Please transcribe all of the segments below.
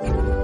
Thank you.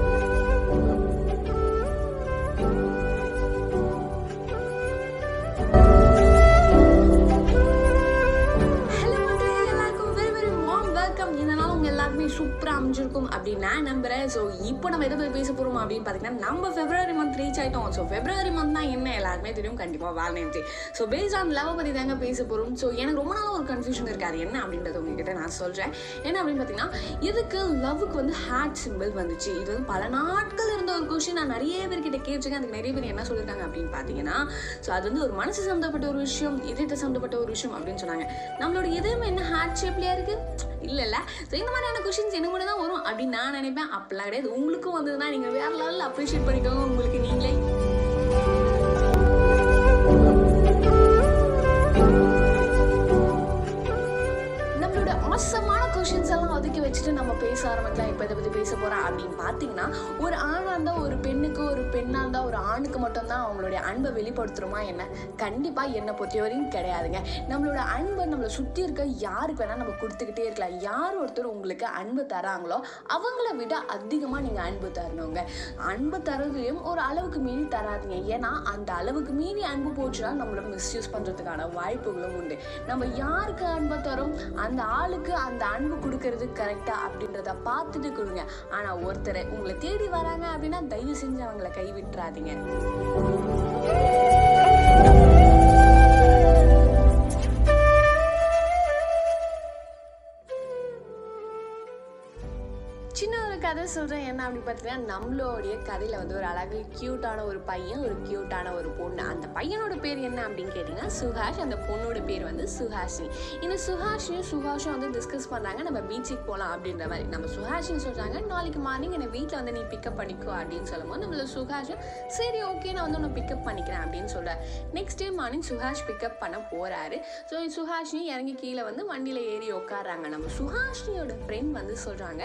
அப்படின்னு நான் நம்புறேன். ஸோ இப்போ நம்ம எதை பேச போகிறோம் அப்படின்னு பார்த்தீங்கன்னா நம்ம ஃபெப்ரவரி மந்த் ரீச் ஆயிட்டோம். ஸோ ஃபெப்ரவரி மந்த் தான் என்ன? எல்லாருமே தெரியும். கண்டிப்பாக Valentine's day so based on love பற்றி தாங்க பேச போகிறோம் ஸோ எனக்கு ரொம்ப நாள் ஒரு கன்ஃபியூஷன் இருக்காது என்ன அப்படின்றத உங்ககிட்ட நான் சொல்கிறேன் என்ன அப்படின்னு பார்த்தீங்கன்னா எதுக்கு லவ்வுக்கு வந்து ஹேட் சிம்பிள் வந்துச்சு? இது வந்து பல நாட்கள் இருந்த ஒரு கொஷின் நான் நிறைய பேர்கிட்ட கேட்டிருக்கேன். அதுக்கு நிறைய பேர் என்ன சொல்லியிருக்காங்க அப்படின்னு பார்த்தீங்கன்னா ஸோ அது வந்து ஒரு மனசு சம்மந்தப்பட்ட ஒரு விஷயம் இதயத்தை சம்மந்தப்பட்ட ஒரு விஷயம் அப்படின்னு சொன்னாங்க. நம்மளோட இதயம் என்ன ஹார்ட் ஷேப்லேயே இருக்குது இல்லைல்ல. ஸோ இந்த மாதிரியான கொஷின்ஸ் எனக்கு மட்டும் தான் வரும். அப்படின்னு நான் நினைப்பேன். அப்படிலாம் கிடையாது. உங்களுக்கும் வந்ததுன்னா நீங்கள் வேற லெவலில் அப்ரிஷியேட் பண்ணிக்கோங்க. உங்களுக்கு நீங்களே நம்மளோட மோசமான கொஷின்ஸ் எல்லாம் ஒதுக்கி வச்சுட்டு நம்ம பேச ஆரம்பிக்கலாம். இப்போ இதை பற்றி பேச போகிறோம் அப்படின்னு பார்த்தீங்கன்னா ஒரு ஆணாக இருந்தால் ஒரு பெண்ணுக்கு ஒரு பெண்ணாக இருந்தால் ஒரு ஆணுக்கு மட்டும்தான் அவங்களுடைய அன்பை வெளிப்படுத்துகிறோமா என்ன? கண்டிப்பாக என்னை பொறுத்தவரையும் கிடையாதுங்க. நம்மளோட அன்பை நம்மளை சுற்றி இருக்க யாருக்கு வேணால் நம்ம கொடுத்துக்கிட்டே இருக்கலாம். யார் ஒருத்தர் உங்களுக்கு அன்பு தராங்களோ அவங்கள விட அதிகமாக நீங்கள் அன்பு தரணுங்க. அன்பு தரதுலையும் ஒரு அளவுக்கு மீறி தராதுங்க. ஏன்னா அந்த அளவுக்கு மீறி அன்பு போச்சுன்னா நம்மளை மிஸ்யூஸ் பண்ணுறதுக்கான வாய்ப்புகளும் உண்டு. நம்ம யாருக்கு அன்பை தரோம் அந்த ஆளுக்கு அந்த அன்பு கொடுக்கறது கரெக்டாக அப்படின்றத பார்த்துட்டு கொடுங்க. ஆனால் ஒருத்தர் உங்களை தேடி வராங்க அப்படின்னா தயவு செஞ்சு அவங்கள கைவிட்டுறாதீங்க. சொல்கிறேன் என்ன அப்படின்னு பார்த்தீங்கன்னா நம்மளுடைய கதையில் வந்து ஒரு அழகு க்யூட்டான ஒரு பையன் ஒரு க்யூட்டான ஒரு பொண்ணு. அந்த பையனோட பேர் என்ன அப்படின்னு கேட்டிங்கன்னா சுஹாஷ். அந்த பொண்ணோட பேர் வந்து சுஹாஷினி. இந்த சுஹாஷினியும் சுஹாஷும் வந்து டிஸ்கஸ் பண்ணுறாங்க நம்ம பீச்சுக்கு போகலாம் அப்படின்ற மாதிரி. நம்ம சுஹாஷின்னு சொல்கிறாங்க நாளைக்கு மார்னிங் என்னை வீட்டில் வந்து நீ பிக்கப் பண்ணிக்கோ அப்படின்னு சொல்லும்போது நம்மள சுஹாஷும் சரி ஓகே நான் வந்து உன்னை பிக்கப் பண்ணிக்கிறேன் அப்படின்னு சொல்கிறேன் next day morning Suhas pick up பண்ண போகிறாரு ஸோ சுஹாஷினி இறங்கி கீழே வந்து வண்டியில் ஏறி உட்காடுறாங்க நம்ம சுஹாஷினியோட ஃப்ரெண்ட் வந்து சொல்கிறாங்க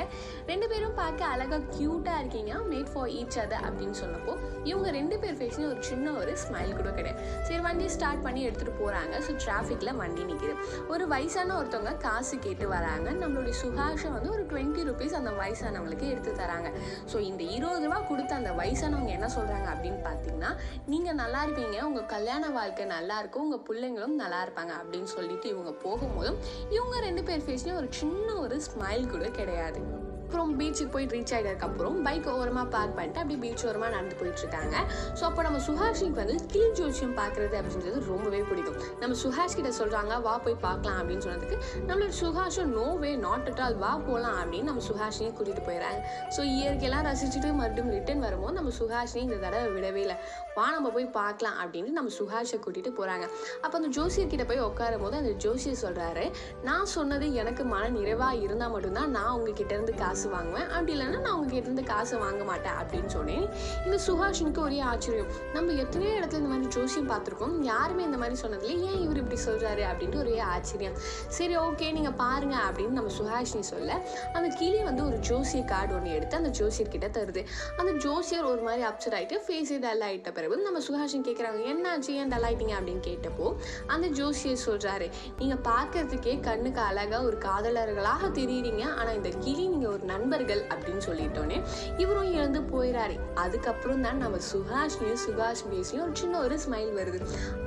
ரெண்டு பேரும் பார்க்க அழகாக க்யூட்டாக இருக்கீங்க. மேட் ஃபார் ஈச் அதர் அப்படின்னு சொன்னப்போ இவங்க ரெண்டு பேர் ஃபேஸ்லையும் ஒரு சின்ன ஒரு ஸ்மைல் கூட கிடையாது. சரி வண்டி ஸ்டார்ட் பண்ணி எடுத்துகிட்டு போகிறாங்க ஸோ டிராஃபிக்கில் வண்டி நிற்கிது ஒரு வயசான ஒருத்தவங்க காசு கேட்டு வராங்க. நம்மளுடைய சுகாஷம் வந்து ஒரு டுவெண்ட்டி ருபீஸ் அந்த வயசானவங்களுக்கு எடுத்து தராங்க. ஸோ இந்த இருபது ரூபா கொடுத்த அந்த வயசானவங்க என்ன சொல்கிறாங்க அப்படின்னு பார்த்தீங்கன்னா நீங்கள் நல்லா இருப்பீங்க. உங்கள் கல்யாண வாழ்க்கை நல்லா இருக்கும். உங்கள் பிள்ளைங்களும் நல்லா இருப்பாங்க. அப்படின்னு சொல்லிட்டு இவங்க போகும்போதும் இவங்க ரெண்டு பேர் ஃபேஸ்லையும் ஒரு சின்ன ஒரு ஸ்மைல் கூட கிடையாது. அப்புறம் பீச்சுக்கு போய் ரீச் ஆகிட்டதுக்கப்புறம் பைக் ஓரமாக பார்க் பண்ணிட்டு அப்படியே பீச் ஓரமாக நடந்து போயிட்டு இருக்காங்க. ஸோ அப்போ நம்ம சுஹாஷிக்கு வந்து கீழ் ஜோசியம் பார்க்குறது அப்படின்றது ரொம்பவே பிடிக்கும். நம்ம சுஹாஷ் கிட்ட சொல்கிறாங்க வா போய் பார்க்கலாம் அப்படின்னு சொன்னதுக்கு நம்மளோட சுஹாஷும் no way not at all வா போகலாம் அப்படின்னு நம்ம சுஹாஷினியை கூட்டிகிட்டு போயிடறாங்க. ஸோ இயற்கையெல்லாம் ரசிச்சுட்டு மறுபடியும் ரிட்டர்ன் வரும்போது நம்ம சுஹாஷினி இந்த தடவை விடவே இல்லை. வா நம்ம போய் பார்க்கலாம் அப்படின்னு நம்ம சுஹாஷை கூட்டிகிட்டு போகிறாங்க அப்போ அந்த ஜோசியர்கிட்ட போய் உட்காரும் போது அந்த ஜோசியர் சொல்கிறாரு நான் சொன்னது எனக்கு மன நிறைவாக இருந்தால் மட்டும்தான் நான் உங்ககிட்ட இருந்து காசு காசு வாங்குவேன். அப்படி இல்லைன்னா நான் உங்ககிட்ட இருந்து காசு வாங்க மாட்டேன் அப்படின்னு சொன்னேன். இந்த சுஹாஷினுக்கு ஒரே ஆச்சரியம். நம்ம எத்தனையோ இடத்துல இந்த மாதிரி ஜோசியம் பார்த்துருக்கோம். யாருமே இந்த மாதிரி சொன்னதில்ல. ஏன் இவர் இப்படி சொல்கிறாரு அப்படின்ட்டு ஒரே ஆச்சரியம். சரி ஓகே நீங்கள் பாருங்க அப்படின்னு நம்ம சுஹாஷினி சொல்ல அந்த கிளி வந்து ஒரு ஜோசிய கார்டு ஒன்று எடுத்து அந்த ஜோசியர் கிட்ட தருது. அந்த ஜோசியர் ஒரு மாதிரி அப்செட் ஆகிட்டு ஃபேஸ் டல் ஆகிட்ட பிறகு நம்ம சுஹாஷினி கேட்குறாங்க என்னாச்சு? ஏன் டல் ஆகிட்டீங்க அப்படின்னு கேட்டப்போ அந்த ஜோசியர் சொல்கிறாரு நீங்கள் பார்க்கறதுக்கே கண்ணுக்கு அழகாக ஒரு காதலர்களாக தெரியுறீங்க. ஆனால் இந்த கிளி நீங்கள் ஒரு நண்பர்கள் அப்படின்னு சொல்லிட்டோன்னே இவரும் இழந்து போயிடாரு அதுக்கப்புறம் தான் நம்ம சுஹாஷ்லையும் சுகாஷ் பேசியும் ஒரு சின்ன ஒரு ஸ்மைல் வருது.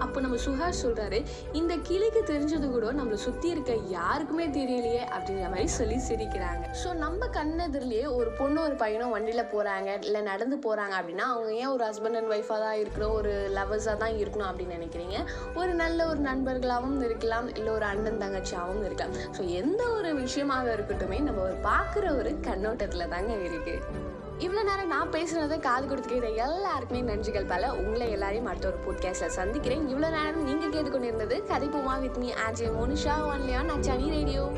அப்போ நம்ம சுஹாஷ் சொல்கிறாரு இந்த கிளிக்கு தெரிஞ்சது கூட நம்மளை சுற்றி இருக்க யாருக்குமே தெரியலையே அப்படிங்கிற மாதிரி சொல்லி சிரிக்கிறாங்க. ஸோ நம்ம கண்ணெதிரிலேயே ஒரு பொண்ணு ஒரு பையனும் வண்டியில் போகிறாங்க இல்லை நடந்து போகிறாங்க அப்படின்னா அவங்க ஏன் ஒரு ஹஸ்பண்ட் அண்ட் ஒய்ஃபாக தான் இருக்கணும் ஒரு லவர்ஸாக தான் இருக்கணும் அப்படின்னு நினைக்கிறீங்க? ஒரு நல்ல ஒரு நண்பர்களாகவும் இருக்கலாம் இல்லை ஒரு அண்ணன் தங்கச்சியாகவும் இருக்கலாம். ஸோ எந்த ஒரு விஷயமாக இருக்கட்டுமே நம்ம ஒரு பார்க்குற ஒரு கண்ணோட்டத்துல தாங்க இருக்கு. இவ்வளோ நேரம் நான் பேசுனதை காது கொடுத்துக்கிற எல்லாருக்குமே நன்றிகள் பல. உங்களை எல்லாரையும் அடுத்த ஒரு போட்காஸ்ட்டில் சந்திக்கிறேன். இவ்வளோ நேரம் நீங்கள் கேட்டுக்கொண்டிருந்தது கதை பூமா வித் மீ ஆஜே மோனிஷா ஒன்லியா சனி ரேடியோ.